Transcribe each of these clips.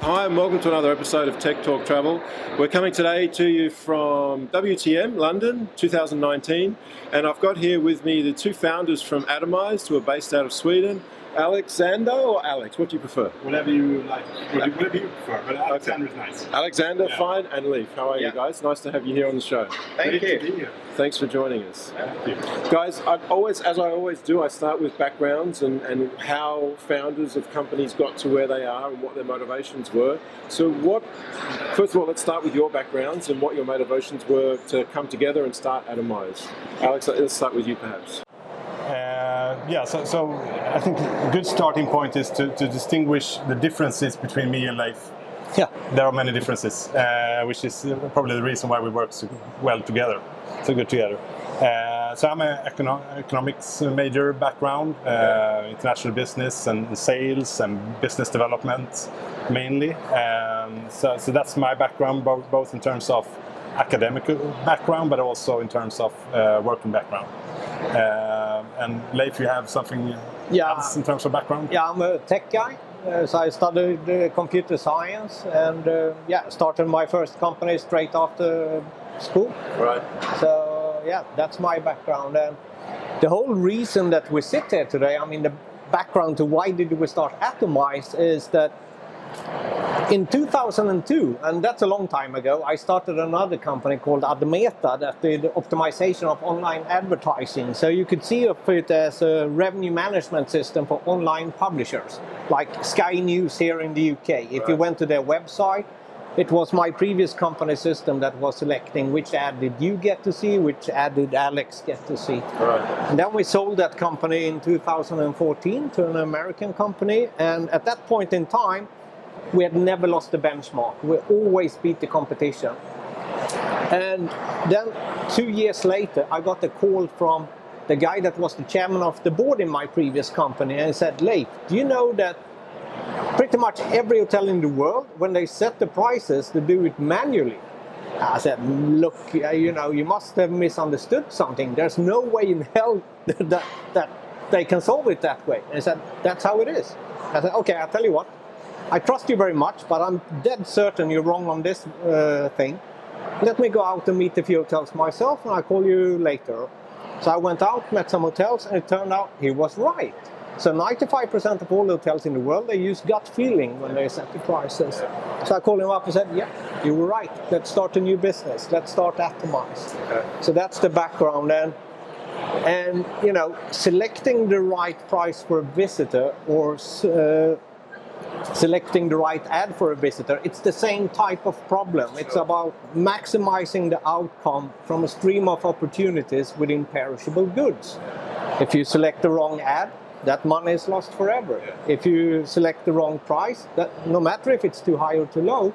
Hi, and welcome to another episode of Tech Talk Travel. We're coming today to you from WTM London 2019, and I've got here with me the two founders from Atomized who are based out of Sweden. Alexander or Alex, what do you prefer? Whatever you like, whatever you prefer, but Alexander is nice. Alexander, Yeah. fine, and Leif. How are you guys? Nice to have you here on the show. Thank you. To be here. Thanks for joining us. Thank you. Guys, I always, as I always do, I start with backgrounds and, and how founders of companies got to where they are and what their motivations were. So, what? First of all, let's start with your backgrounds and what your motivations were to come together and start Atomize. Alex, let's start with you, perhaps. Uh, yeah, so, so I think a good starting point is to, to distinguish the differences between me and Leif. Yeah. There are many differences, uh, which is uh, probably the reason why we work so well together, so good together. Uh, so I'm an econo- economics major background, uh, international business and sales and business development mainly. Um, so, so that's my background, both, both in terms of academic background, but also in terms of uh, working background. And Leif, you have something Yeah. else in terms of background? Yeah, I'm a tech guy. Uh, so I studied uh, computer science and uh, yeah, started my first company straight after school. Right. So yeah, that's my background. And the whole reason that we sit here today, I mean, the background to why did we start Atomize is that in 2002, and that's a long time ago, I started another company called Admeta that did optimization of online advertising. So you could see of it as a revenue management system for online publishers, like Sky News here in the UK. If you went to their website, it was my previous company system that was selecting which ad did you get to see, which ad did Alex get to see. Right. And then we sold that company in 2014 to an American company. And at that point in time, we had never lost the benchmark. We always beat the competition. And then two years later, I got a call from the guy that was the chairman of the board in my previous company and said, Leif, do you know that pretty much every hotel in the world, when they set the prices, they do it manually? I said, look, uh, you know, you must have misunderstood something. There's no way in hell that, that they can solve it that way. And he said, that's how it is. I said, okay, I'll tell you what. I trust you very much, but I'm dead certain you're wrong on this uh, thing. Let me go out and meet a few hotels myself, and I'll call you later. So I went out, met some hotels, and it turned out he was right. So 95% of all hotels in the world, they use gut feeling when they set the prices. So I called him up and said, yeah, you were right. Let's start a new business. Let's start Atomize. Okay. So that's the background. And, and you know, selecting the right price for a visitor or uh, selecting the right ad for a visitor, it's the same type of problem. It's about maximizing the outcome from a stream of opportunities within perishable goods. If you select the wrong ad, that money is lost forever. If you select the wrong price, that no matter if it's too high or too low,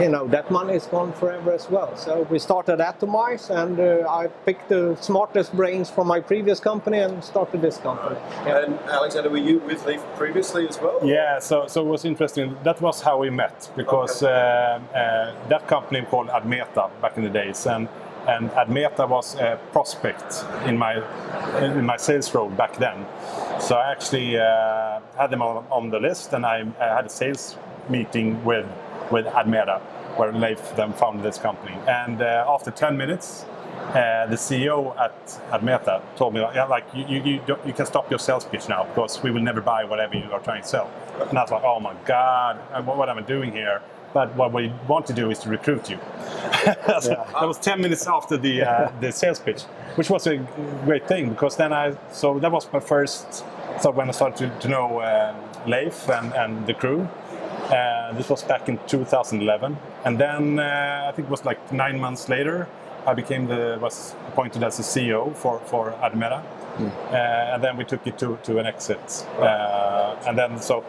you know that money is gone forever as well. So we started Atomize, and uh, I picked the smartest brains from my previous company and started this company. Yeah. And Alexander, were you with Leif previously as well? Yeah, so, so it was interesting. That was how we met because uh, uh, that company called Admeta back in the days, and and Admeta was a prospect in my in my sales role back then. So I actually uh, had them on, on the list, and I, I had a sales meeting with with Admeta, where Leif then founded this company. And uh, after 10 minutes, uh, the CEO at Admeta told me, yeah, like, you, you, you, you can stop your sales pitch now because we will never buy whatever you are trying to sell. And I was like, oh my God, what, what am I doing here? But what we want to do is to recruit you. So That was 10 minutes after the, uh, the sales pitch, which was a great thing because then I, so that was my first, so when I started to, to know uh, Leif and, and the crew. Uh, this was back in 2011, and then uh, I think it was like nine months later, I became the was appointed as the CEO for for Admeta, uh, and then we took it to, to an exit, uh, and then so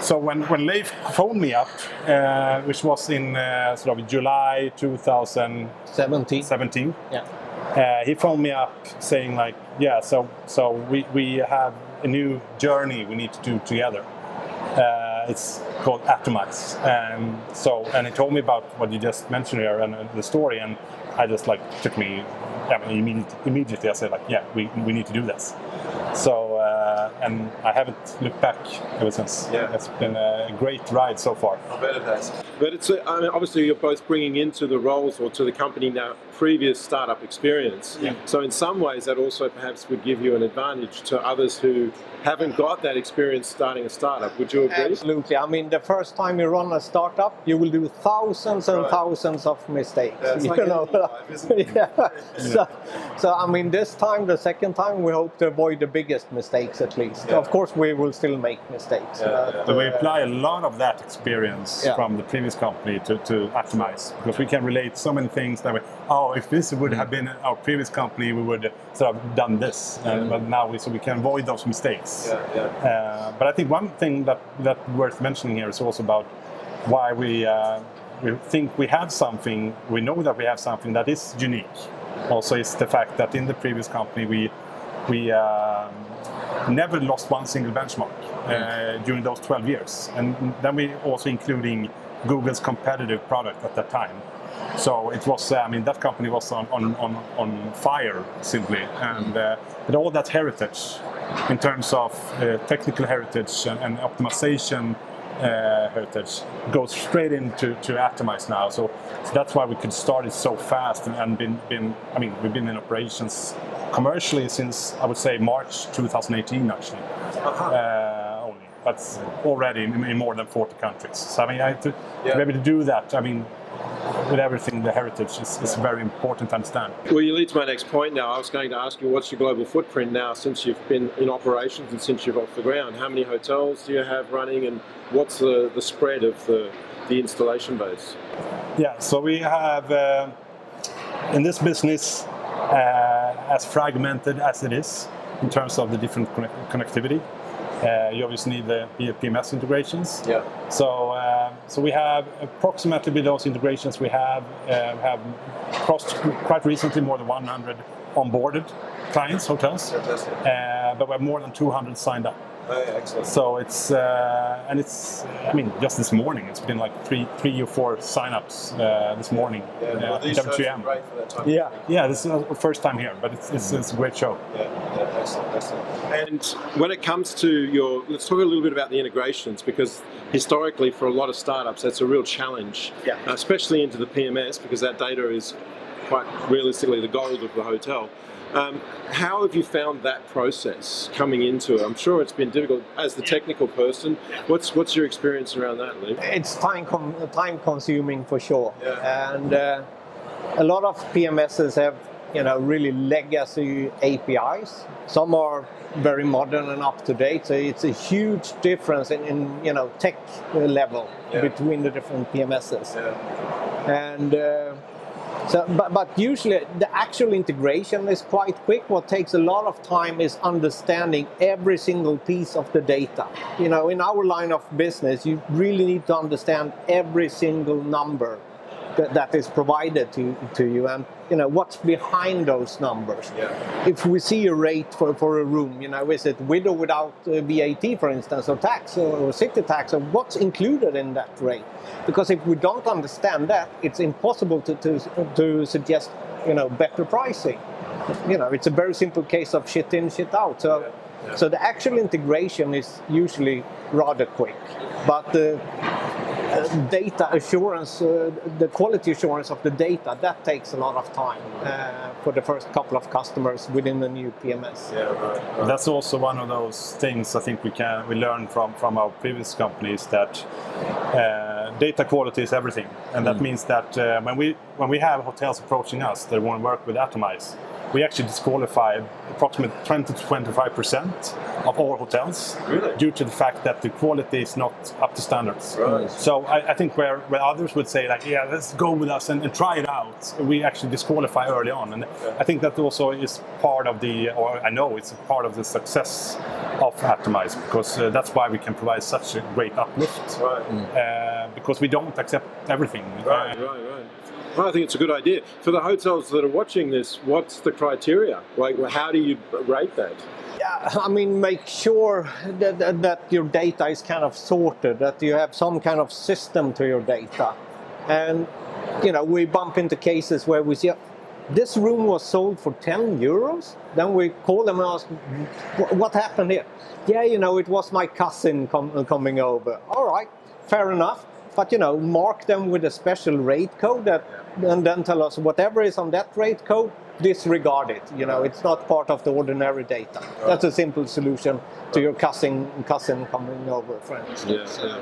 so when when Leif phoned me up, uh, which was in uh, sort of July 2017, 17. Yeah. uh, he phoned me up saying like, yeah, so so we, we have a new journey we need to do together. Uh, Uh, it's called Atomize. Um, so, and he told me about what you just mentioned here and uh, the story, and I just like took me. I mean, immediately, immediately I said like, yeah, we, we need to do this. So, uh, and I haven't looked back ever since. Yeah. It's been a great ride so far. I bet it has. But it's uh, I mean, obviously you're both bringing into the roles or to the company now previous startup experience. Yeah. So in some ways that also perhaps would give you an advantage to others who haven't got that experience starting a startup. Would you agree? Absolutely. I mean, the first time you run a startup, you will do thousands and Right. thousands of mistakes. Yeah, you like know? life, isn't yeah. So, so, I mean, this time, the second time, we hope to avoid the biggest mistakes at least. Yeah. Of course, we will still make mistakes. Yeah, but, yeah. So we apply a lot of that experience Yeah. from the previous company to, to Atomize because we can relate so many things that we, oh, if this would have been our previous company, we would sort of done this. And, but now we, so we can avoid those mistakes. Yeah, yeah. Uh, but I think one thing that, that worth mentioning here is also about why we, uh, we think we have something, we know that we have something that is unique. Also, is the fact that in the previous company we we um, never lost one single benchmark uh, during those 12 years, and then we also including Google's competitive product at that time. So it was, uh, I mean, that company was on, on, on, on fire simply, and uh, but all that heritage in terms of uh, technical heritage and, and optimization uh, heritage goes straight into to Atomize now. So, so that's why we could start it so fast and, and been, been, I mean, we've been in operations commercially since I would say March 2018 actually. Uh, but already in, in more than 40 countries. So I mean, I, to, Yeah. to be able to do that, I mean, with everything, the heritage is, is very important to understand. Well, you lead to my next point now. I was going to ask you, what's your global footprint now since you've been in operations and since you're off the ground? How many hotels do you have running, and what's the, the spread of the, the installation base? Yeah, so we have uh, in this business, uh, as fragmented as it is in terms of the different connect- connectivity, uh, you obviously need the PMS integrations. Yeah. So, uh, so we have approximately with those integrations, we have uh, have crossed quite recently more than 100 onboarded clients, hotels, uh, but we have more than 200 signed up. Oh, yeah, excellent. So it's uh, and it's I mean just this morning it's been like three three or four signups uh, this morning Yeah, uh, well, these WTM. great for that time. Yeah. Yeah, this is our first time here, but it's, it's, it's a great show. Yeah, yeah, excellent, excellent. And when it comes to your, let's talk a little bit about the integrations because historically, for a lot of startups, that's a real challenge, Yeah. especially into the PMS because that data is quite realistically the gold of the hotel. Um, how have you found that process coming into it? I'm sure it's been difficult as the technical person. What's what's your experience around that, Lee? it's time com- time consuming for sure Yeah. and uh, a lot of pms's have you know really legacy apis some are very modern and up to date so it's a huge difference in, in you know tech level Yeah. between the different pms's Yeah. and uh, so but, but usually the actual integration is quite quick. What takes a lot of time is understanding every single piece of the data. You know in our line of business you really need to understand every single number that, that is provided to, to you and you know what's behind those numbers Yeah. if we see a rate for, for a room, you know, is it with or without uh, VAT, for instance, or tax or, or city tax, or what's included in that rate? Because if we don't understand that, it's impossible to, to, to suggest, you know, better pricing. You know, it's a very simple case of shit in, shit out. So, Yeah. so the actual integration is usually rather quick, but the uh, data assurance, uh, the quality assurance of the data, that takes a lot of time uh, for the first couple of customers within the new PMS. Yeah, right. right. That's also one of those things I think we can we learn from from our previous companies that uh, data quality is everything, and that means that uh, when we when we have hotels approaching us they want to work with Atomize, we actually disqualify approximately 20 to 25 percent of all hotels Really? due to the fact that the quality is not up to standards. Right. So I, I think where, where others would say like, yeah, let's go with us and, and try it out, we actually disqualify early on, and I think that also is part of the, or I know it's part of the success of Atomize because uh, that's why we can provide such a great uplift. Right. Uh, because we don't accept everything. Right, Uh, right, right. I think it's a good idea. For the hotels that are watching this, what's the criteria? Like, how do you rate that? Yeah, I mean, make sure that, that, that your data is kind of sorted, that you have some kind of system to your data. And, you know, we bump into cases where we see this room was sold for 10 euros. Then we call them and ask, what happened here? Yeah, you know, it was my cousin com- coming over. All right, fair enough. But, you know, mark them with a special rate code that, and then tell us whatever is on that rate code, disregard it. You know, it's not part of the ordinary data. That's a simple solution to your cousin cousin coming over, for instance. Yeah, yeah.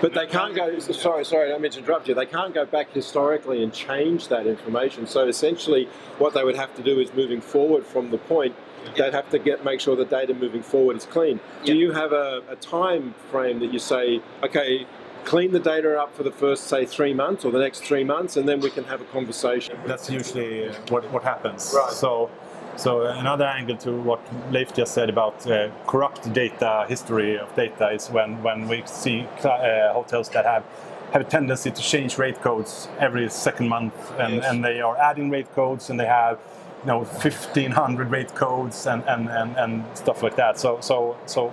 But they can't go. Sorry, sorry, I don't mean to interrupt you. They can't go back historically and change that information. So essentially, what they would have to do is moving forward from the point. They'd have to get make sure the data moving forward is clean. Do you have a, a time frame that you say, okay, clean the data up for the first, say, three months or the next three months, and then we can have a conversation. That's usually what, what happens. Right. So, so another angle to what Leif just said about uh, corrupt data, history of data, is when, when we see uh, hotels that have have a tendency to change rate codes every second month, and, Yes. and they are adding rate codes, and they have you know 1500 rate codes and, and, and, and stuff like that. So so so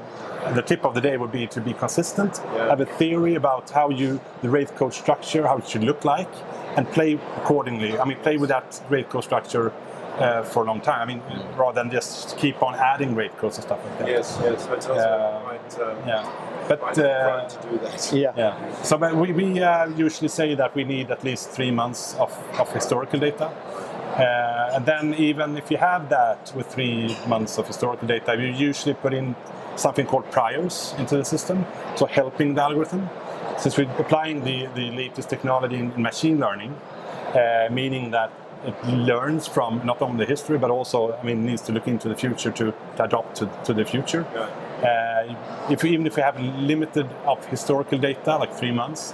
the tip of the day would be to be consistent, Yeah. have a theory about how you the rate code structure, how it should look like, and play accordingly. I mean, play with that rate code structure uh, for a long time. I mean, rather than just keep on adding rate codes and stuff like that. Yes, yes, hotels Yeah. are quite, um, Yeah. But quite uh, to do that. Yeah. yeah. So but we, we uh, usually say that we need at least three months of, of historical data. Uh, and then even if you have that with three months of historical data, you usually put in something called priors into the system, so helping the algorithm. Since we're applying the, the latest technology in, in machine learning, uh, meaning that it learns from not only the history but also, I mean, needs to look into the future to, to adopt to, to the future. Uh, if we, even if we have limited of historical data, like three months,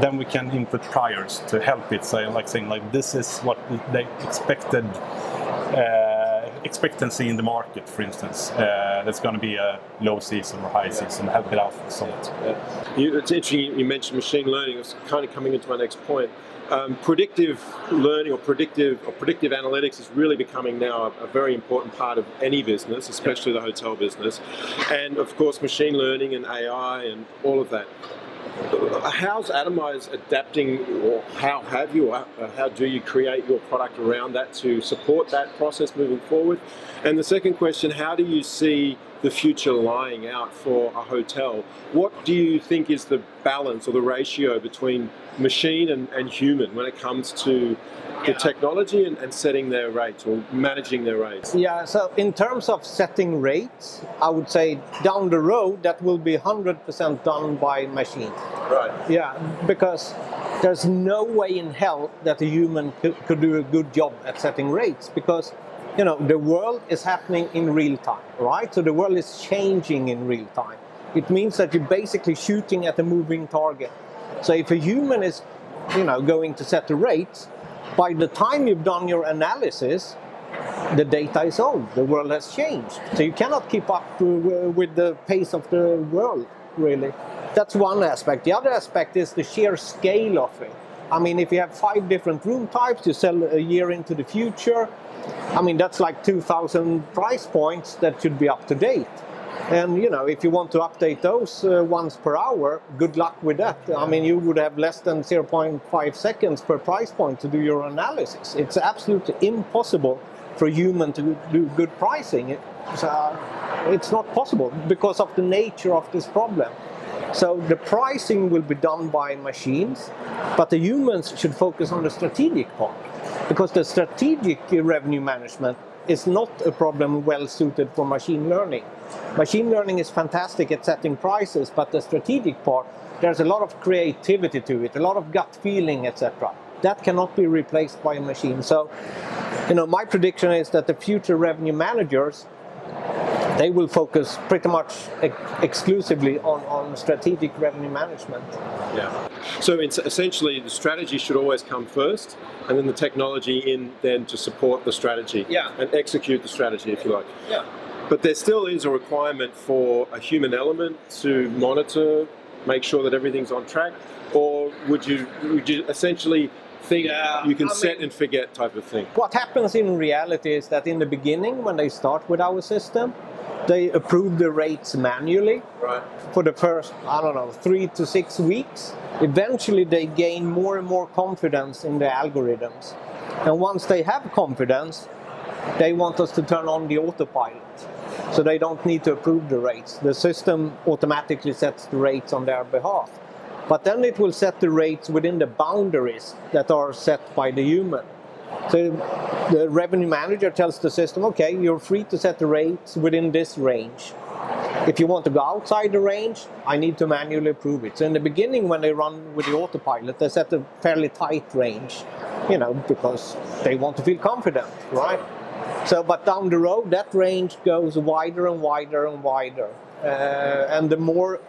then we can input priors to help it. So, like saying, like this is what they expected uh, expectancy in the market, for instance. Uh, that's going to be a low season or high season. Help it out somewhat. Yeah. You, it's interesting you- mentioned machine learning. It's kind of coming into my next point. Um, predictive learning or predictive or predictive analytics is really becoming now a, a very important part of any business, especially the hotel business, and of course machine learning and AI and all of that. How's Atomize adapting, or how have you, uh, how do you create your product around that to support that process moving forward? And the second question, how do you see the future lying out for a hotel? What do you think is the balance or the ratio between machine and, and human when it comes to the technology and, and setting their rates or managing their rates? Yeah, so in terms of setting rates, I would say down the road that will be 100% done by machine. Right. Yeah, because there's no way in hell that a human could, could do a good job at setting rates because you know the world is happening in real time, right? So the world is changing in real time. It means that you're basically shooting at a moving target. So if a human is, you know, going to set the rates, by the time you've done your analysis, the data is old. The world has changed. So you cannot keep up with the pace of the world, really. That's one aspect. The other aspect is the sheer scale of it. I mean, if you have five different room types, you sell a year into the future. I mean, that's like 2,000 price points that should be up to date. And you know, if you want to update those uh, once per hour, good luck with that. I mean, you would have less than 0.5 seconds per price point to do your analysis. It's absolutely impossible for a human to do good pricing. It's, uh, it's not possible because of the nature of this problem. So the pricing will be done by machines, but the humans should focus on the strategic part because the strategic revenue management is not a problem well suited for machine learning. Machine learning is fantastic at setting prices, but the strategic part, there's a lot of creativity to it, a lot of gut feeling, etc. That cannot be replaced by a machine. So, you know, my prediction is that the future revenue managers they will focus pretty much ex- exclusively on, on strategic revenue management. Yeah. So it's essentially, the strategy should always come first, and then the technology in then to support the strategy Yeah. and execute the strategy, if you like. Yeah. But there still is a requirement for a human element to monitor, make sure that everything's on track, or would you would you essentially thing Yeah, you can I set mean- and forget type of thing. What happens in reality is that in the beginning, when they start with our system, they approve the rates manually Right. for the first, I don't know, three to six weeks. Eventually, they gain more and more confidence in the algorithms. And once they have confidence, they want us to turn on the autopilot. So they don't need to approve the rates. The system automatically sets the rates on their behalf. But then it will set the rates within the boundaries that are set by the human. So the revenue manager tells the system, okay, you're free to set the rates within this range. If you want to go outside the range, I need to manually approve it. So in the beginning, when they run with the autopilot, they set a fairly tight range, you know, because they want to feel confident, right? So, but down the road, that range goes wider and wider and wider, uh, and the more,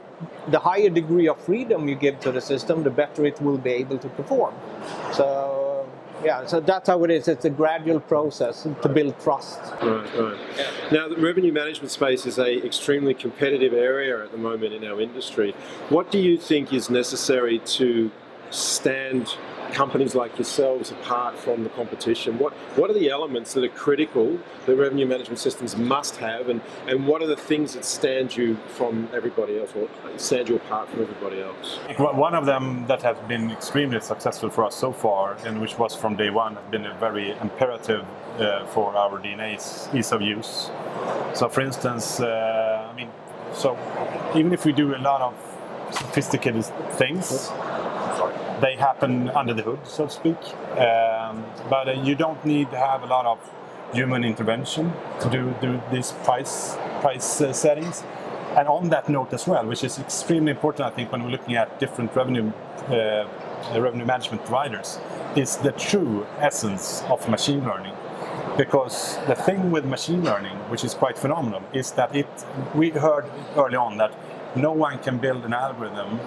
the higher degree of freedom you give to the system, the better it will be able to perform. So, yeah, so that's how it is. It's a gradual process to build trust. Right, right. Now, the revenue management space is a extremely competitive area at the moment in our industry. What do you think is necessary to stand companies like yourselves apart from the competition? What What are the elements that are critical that revenue management systems must have, and, and what are the things that stand you from everybody else, or stand you apart from everybody else? One- of them that has been extremely successful for us so far, and which was from day one, has been a very imperative uh, for our DNA's ease of use. So, for instance, uh, I mean, so even if we do a lot of sophisticated things, they happen under the hood, so to speak. Um, but uh, you don't need to have a lot of human intervention to do, do these price price uh, settings. And on that note as well, which is extremely important, I think, when we're looking at different revenue uh, revenue management providers, is the true essence of machine learning. Because the thing with machine learning, which is quite phenomenal, is that it. We heard early on that no one can build an algorithm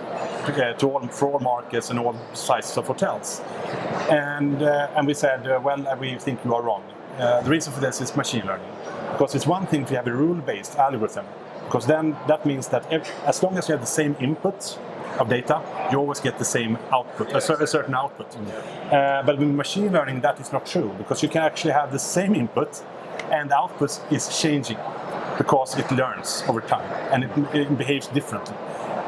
to, uh, to all, for all markets and all sizes of hotels. And, uh, and we said, uh, well, we think you are wrong. Uh, the reason for this is machine learning. Because it's one thing to have a rule-based algorithm, because then that means that if, as long as you have the same input of data, you always get the same output, a, cer- a certain output. But with machine learning, that is not true, because you can actually have the same input and the output is changing because it learns over time and it, it behaves differently.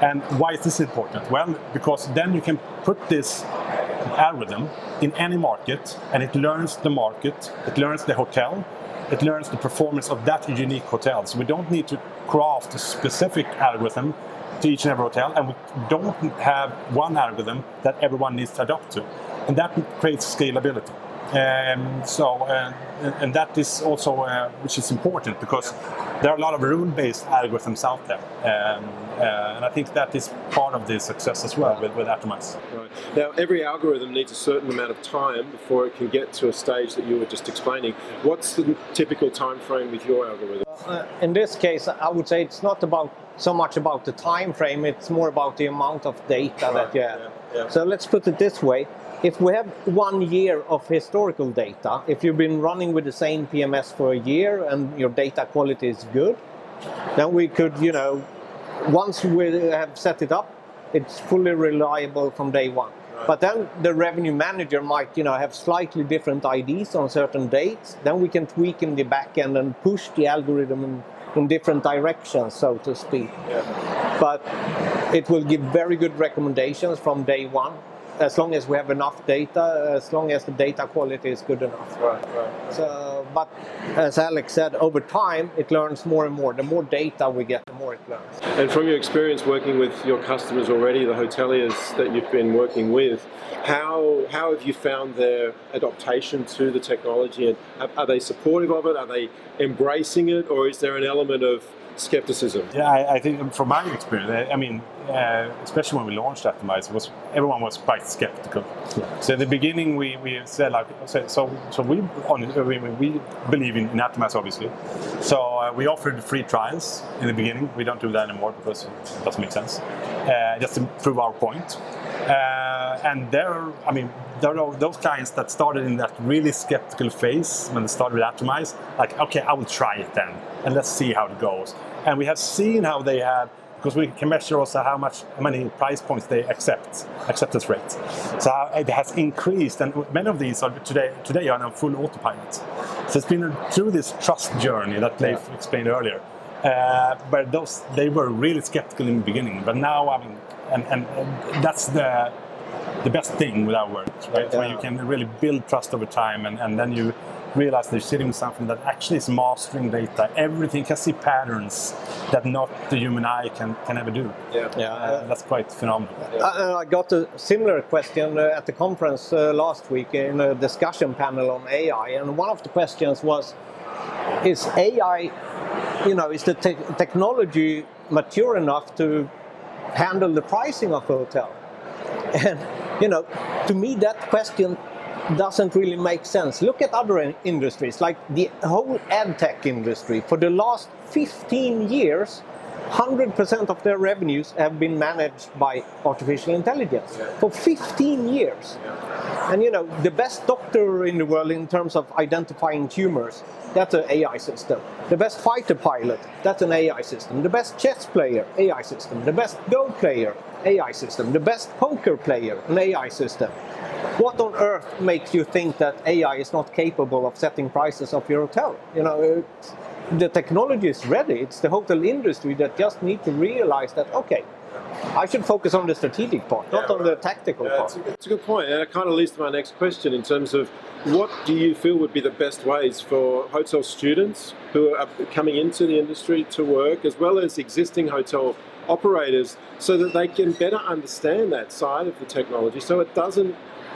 And why is this important? Well, because then you can put this algorithm in any market and it learns the market, it learns the hotel, it learns the performance of that unique hotel. So we don't need to craft a specific algorithm to each and every hotel, and we don't have one algorithm that everyone needs to adopt to. And that creates scalability. Um, so, uh, and- and that is also uh, which is important because there are a lot of rule-based algorithms out there, um, uh, and I think that is part of the success as well with, with Atomize. Right. Now, every algorithm needs a certain amount of time before it can get to a stage that you were just explaining. What's the typical time frame with your algorithm? Uh, in this case, I would say it's not about so much about the time frame; it's more about the amount of data that you have. yeah, yeah. So let's put it this way: if we have one year of historical data, if you've been running with the same PMS for a year and your data quality is good, then we could, you know, once we have set it up, it's fully reliable from day one. But then the revenue manager might, you know, have slightly different IDs on certain dates. Then we can tweak in the back end and push the algorithm in, in different directions, so to speak. But it will give very good recommendations from day one, as long as we have enough data, as long as the data quality is good enough. Right, right. So, but as Alex said, over time it learns more and more. The more data we get, the more it learns. And from your experience working with your customers already, the hoteliers that you've been working with, how how have you found their adaptation to the technology? And are, are they supportive of it? Are they embracing it, or is there an element of skepticism? Yeah, I, I think from my experience, I, mean, uh, especially when we launched Atomize, was everyone was quite skeptical. So in the beginning, we, we said like, so so, so we on we, we believe in, in Atomize obviously. So uh, we offered free trials in the beginning. We don't do that anymore because it doesn't make sense. Uh, just to prove our point. Uh, and there, are, I mean, there are those clients that started in that really skeptical phase when they started with Atomize. Like, okay, I will try it then, and let's see how it goes. And we have seen how they have because we can measure also how much, how many price points they accept, acceptance rate. So it has increased, and many of these are today today are on full autopilot. So it's been through this trust journey that Leif explained earlier. Uh, but those they were really skeptical in the beginning, but now I mean, and, and, and that's the the best thing with our work, right? Where you can really build trust over time, and, and then you realize they're sitting with something that actually is mastering data. Everything can see patterns that not the human eye can, can ever do. Yeah. Yeah. Uh, that's quite phenomenal. Uh, I got a similar question uh, at the conference uh, last week in a discussion panel on AI, and one of the questions was: Is AI, you know, is the te- technology mature enough to handle the pricing of a hotel? And you know, to me, that question doesn't really make sense. Look at other in- industries, like the whole ad tech industry. For the last 15 years, 100% of their revenues have been managed by artificial intelligence. For 15 years. And you know, the best doctor in the world in terms of identifying tumors, that's an AI system. The best fighter pilot, that's an AI system. The best chess player, AI system. The best Go player, AI system. The best poker player, an AI system. What on earth makes you think that AI is not capable of setting prices of your hotel? You know, it's, the technology is ready. It's the hotel industry that just need to realize that okay, I should focus on the strategic part, not Yeah, on the tactical Yeah, part. it's, a, it's a good point, and it kind of leads to my next question in terms of what do you feel would be the best ways for hotel students who are coming into the industry to work, as well as existing hotel operators, so that they can better understand that side of the technology, so it doesn't.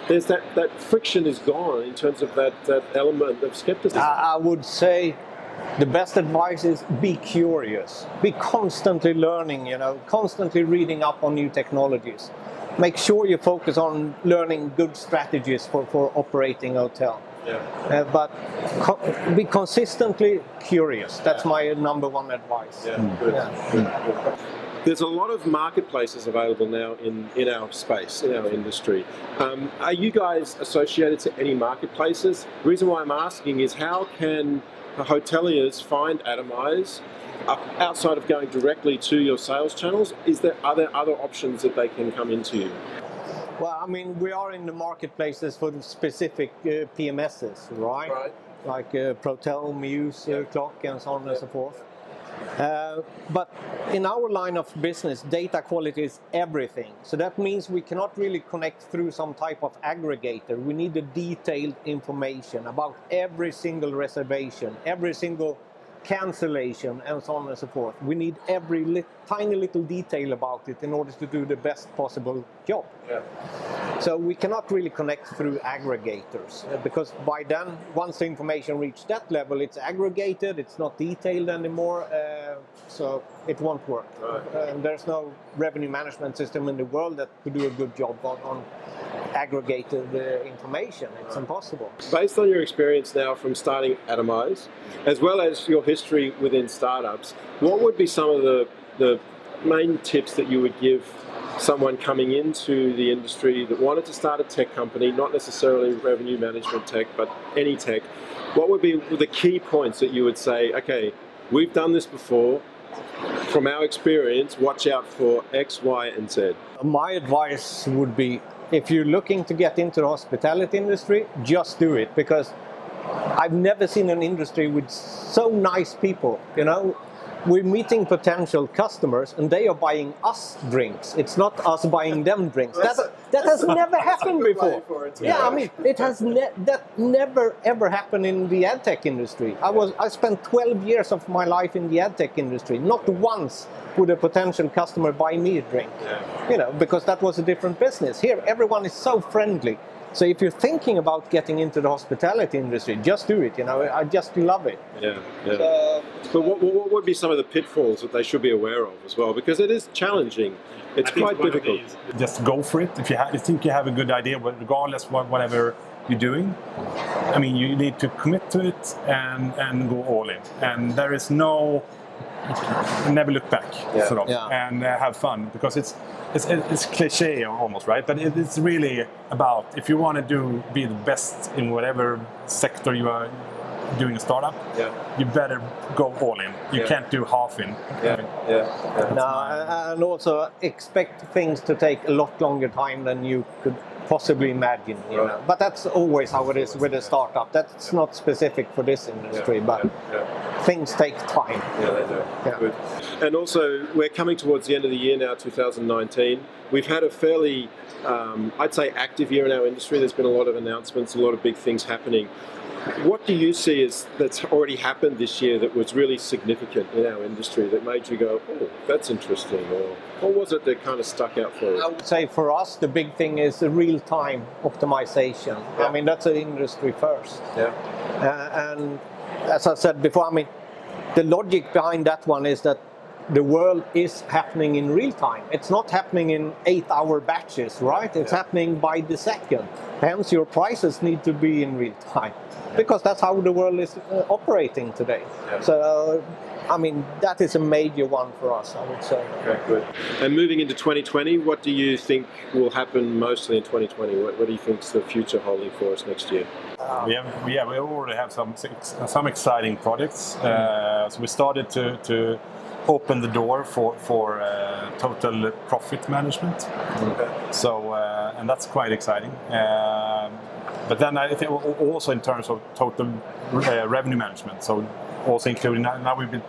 There's that, that friction is gone in terms of that, that element of skepticism. I I would say the best advice is be curious. Be constantly learning, you know, constantly reading up on new technologies. Make sure you focus on learning good strategies for, for operating hotel. yeah. Uh, but co- be consistently curious. That's my number one advice. Yeah, good. Yeah. Good, good. There's a lot of marketplaces available now in, in our space, in our industry. Um, are you guys associated to any marketplaces? The reason why I'm asking is how can hoteliers find Atomize outside of going directly to your sales channels? Is there are there other options that they can come into you? Well, I mean, we are in the marketplaces for the specific uh, PMSs, right? Right. Like uh, Protel, Mews, Clock, and so on and so forth. Uh, but in our line of business, data quality is everything. So that means we cannot really connect through some type of aggregator. We need the detailed information about every single reservation, every single cancellation, and so on and so forth. We need every lit- tiny little detail about it in order to do the best possible job. Yeah. So we cannot really connect through aggregators uh, because by then, once the information reaches that level, it's aggregated, it's not detailed anymore, uh, so it won't work. Right. And there's no revenue management system in the world that could do a good job on, on aggregated uh, information. It's impossible. Based on your experience now from starting Atomize, as well as your history within startups, what would be some of the, the main tips that you would give someone coming into the industry that wanted to start a tech company, not necessarily revenue management tech, but any tech? What would be the key points that you would say, okay, we've done this before, from our experience, watch out for X, Y, and Z? My advice would be if you're looking to get into the hospitality industry, just do it because I've never seen an industry with so nice people. You know, we're meeting potential customers and they are buying us drinks. It's not us buying them drinks. That, that has never happened before. for Yeah, I mean, it has ne- that never ever happened in the ad tech industry. I was I spent 12 years of my life in the ad tech industry. Not once would a potential customer buy me a drink you know, because that was a different business. Here, everyone is so friendly. So if you're thinking about getting into the hospitality industry, just do it. You know, I just love it. Yeah, yeah. Uh, But what, what what would be some of the pitfalls that they should be aware of as well? Because it is challenging. It's I quite difficult. Just go for it. If you, ha- you think you have a good idea, but regardless what whatever you're doing, I mean, you need to commit to it and and go all in. And there is no never look back, Yeah. sort of, Yeah. and uh, have fun because it's it's it's cliche almost, right? But it, it's really about if you want to do be the best in whatever sector you are doing a startup, Yeah. you better go all in. You Yeah. can't do half in. Yeah. Yeah. yeah. No, and also expect things to take a lot longer time than you could possibly imagine. You Right. know? But that's always how it is with a startup. That's not specific for this industry, but yeah, yeah. things take time. Yeah, they do. Yeah. Good. And also, we're coming towards the end of the year now, 2019. We've had a fairly, um, I'd say, active year in our industry. There's been a lot of announcements, a lot of big things happening. What do you see as that's already happened this year that was really significant in our industry that made you go, oh, that's interesting? Or what was it that kind of stuck out for you? I would say for us, the big thing is the real-time optimization. Yeah. I mean, that's an industry first. Yeah. Uh, and as I said before, I mean, the logic behind that one is that the world is happening in real time. It's not happening in eight-hour batches, right? It's Yeah. happening by the second. Hence, your prices need to be in real time because that's how the world is uh, operating today. Yeah. So, uh, I mean, that is a major one for us, I would say. Okay, good. And moving into 2020, what do you think will happen mostly in 2020? What, what do you think's the future holding for us next year? We have, yeah, we already have some some exciting projects. Uh, so we started to, to open the door for for uh, total profit management. Okay. So uh, and that's quite exciting. Um, but then I think also in terms of total uh, revenue management. So also including now, we've been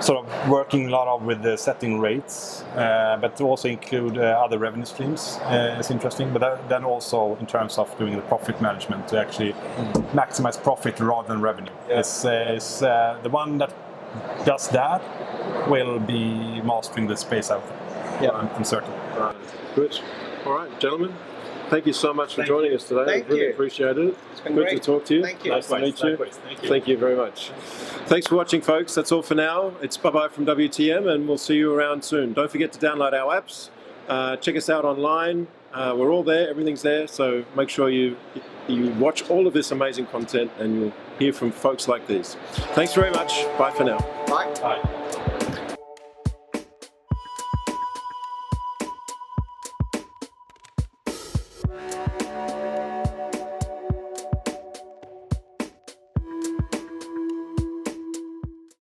sort of working a lot of with the setting rates, uh, but to also include uh, other revenue streams uh, is interesting. But that, then also in terms of doing the profit management to actually maximize profit rather than revenue. Yeah. Is, uh, is uh, the one that does that will be mastering the space out. Yeah. I'm, I'm certain. Right. Good. All right, gentlemen. Thank you so much for Thank joining you. us today. Thank I really you. appreciate it. It's been Good great. to talk to you. Thank you. Nice to meet you. Thank you. Thank you very much. Thanks for watching, folks. That's all for now. It's bye bye from WTM, and we'll see you around soon. Don't forget to download our apps. Uh, check us out online. Uh, we're all there. Everything's there. So make sure you you watch all of this amazing content, and you'll hear from folks like these. Thanks very much. Bye for now. Bye. Bye.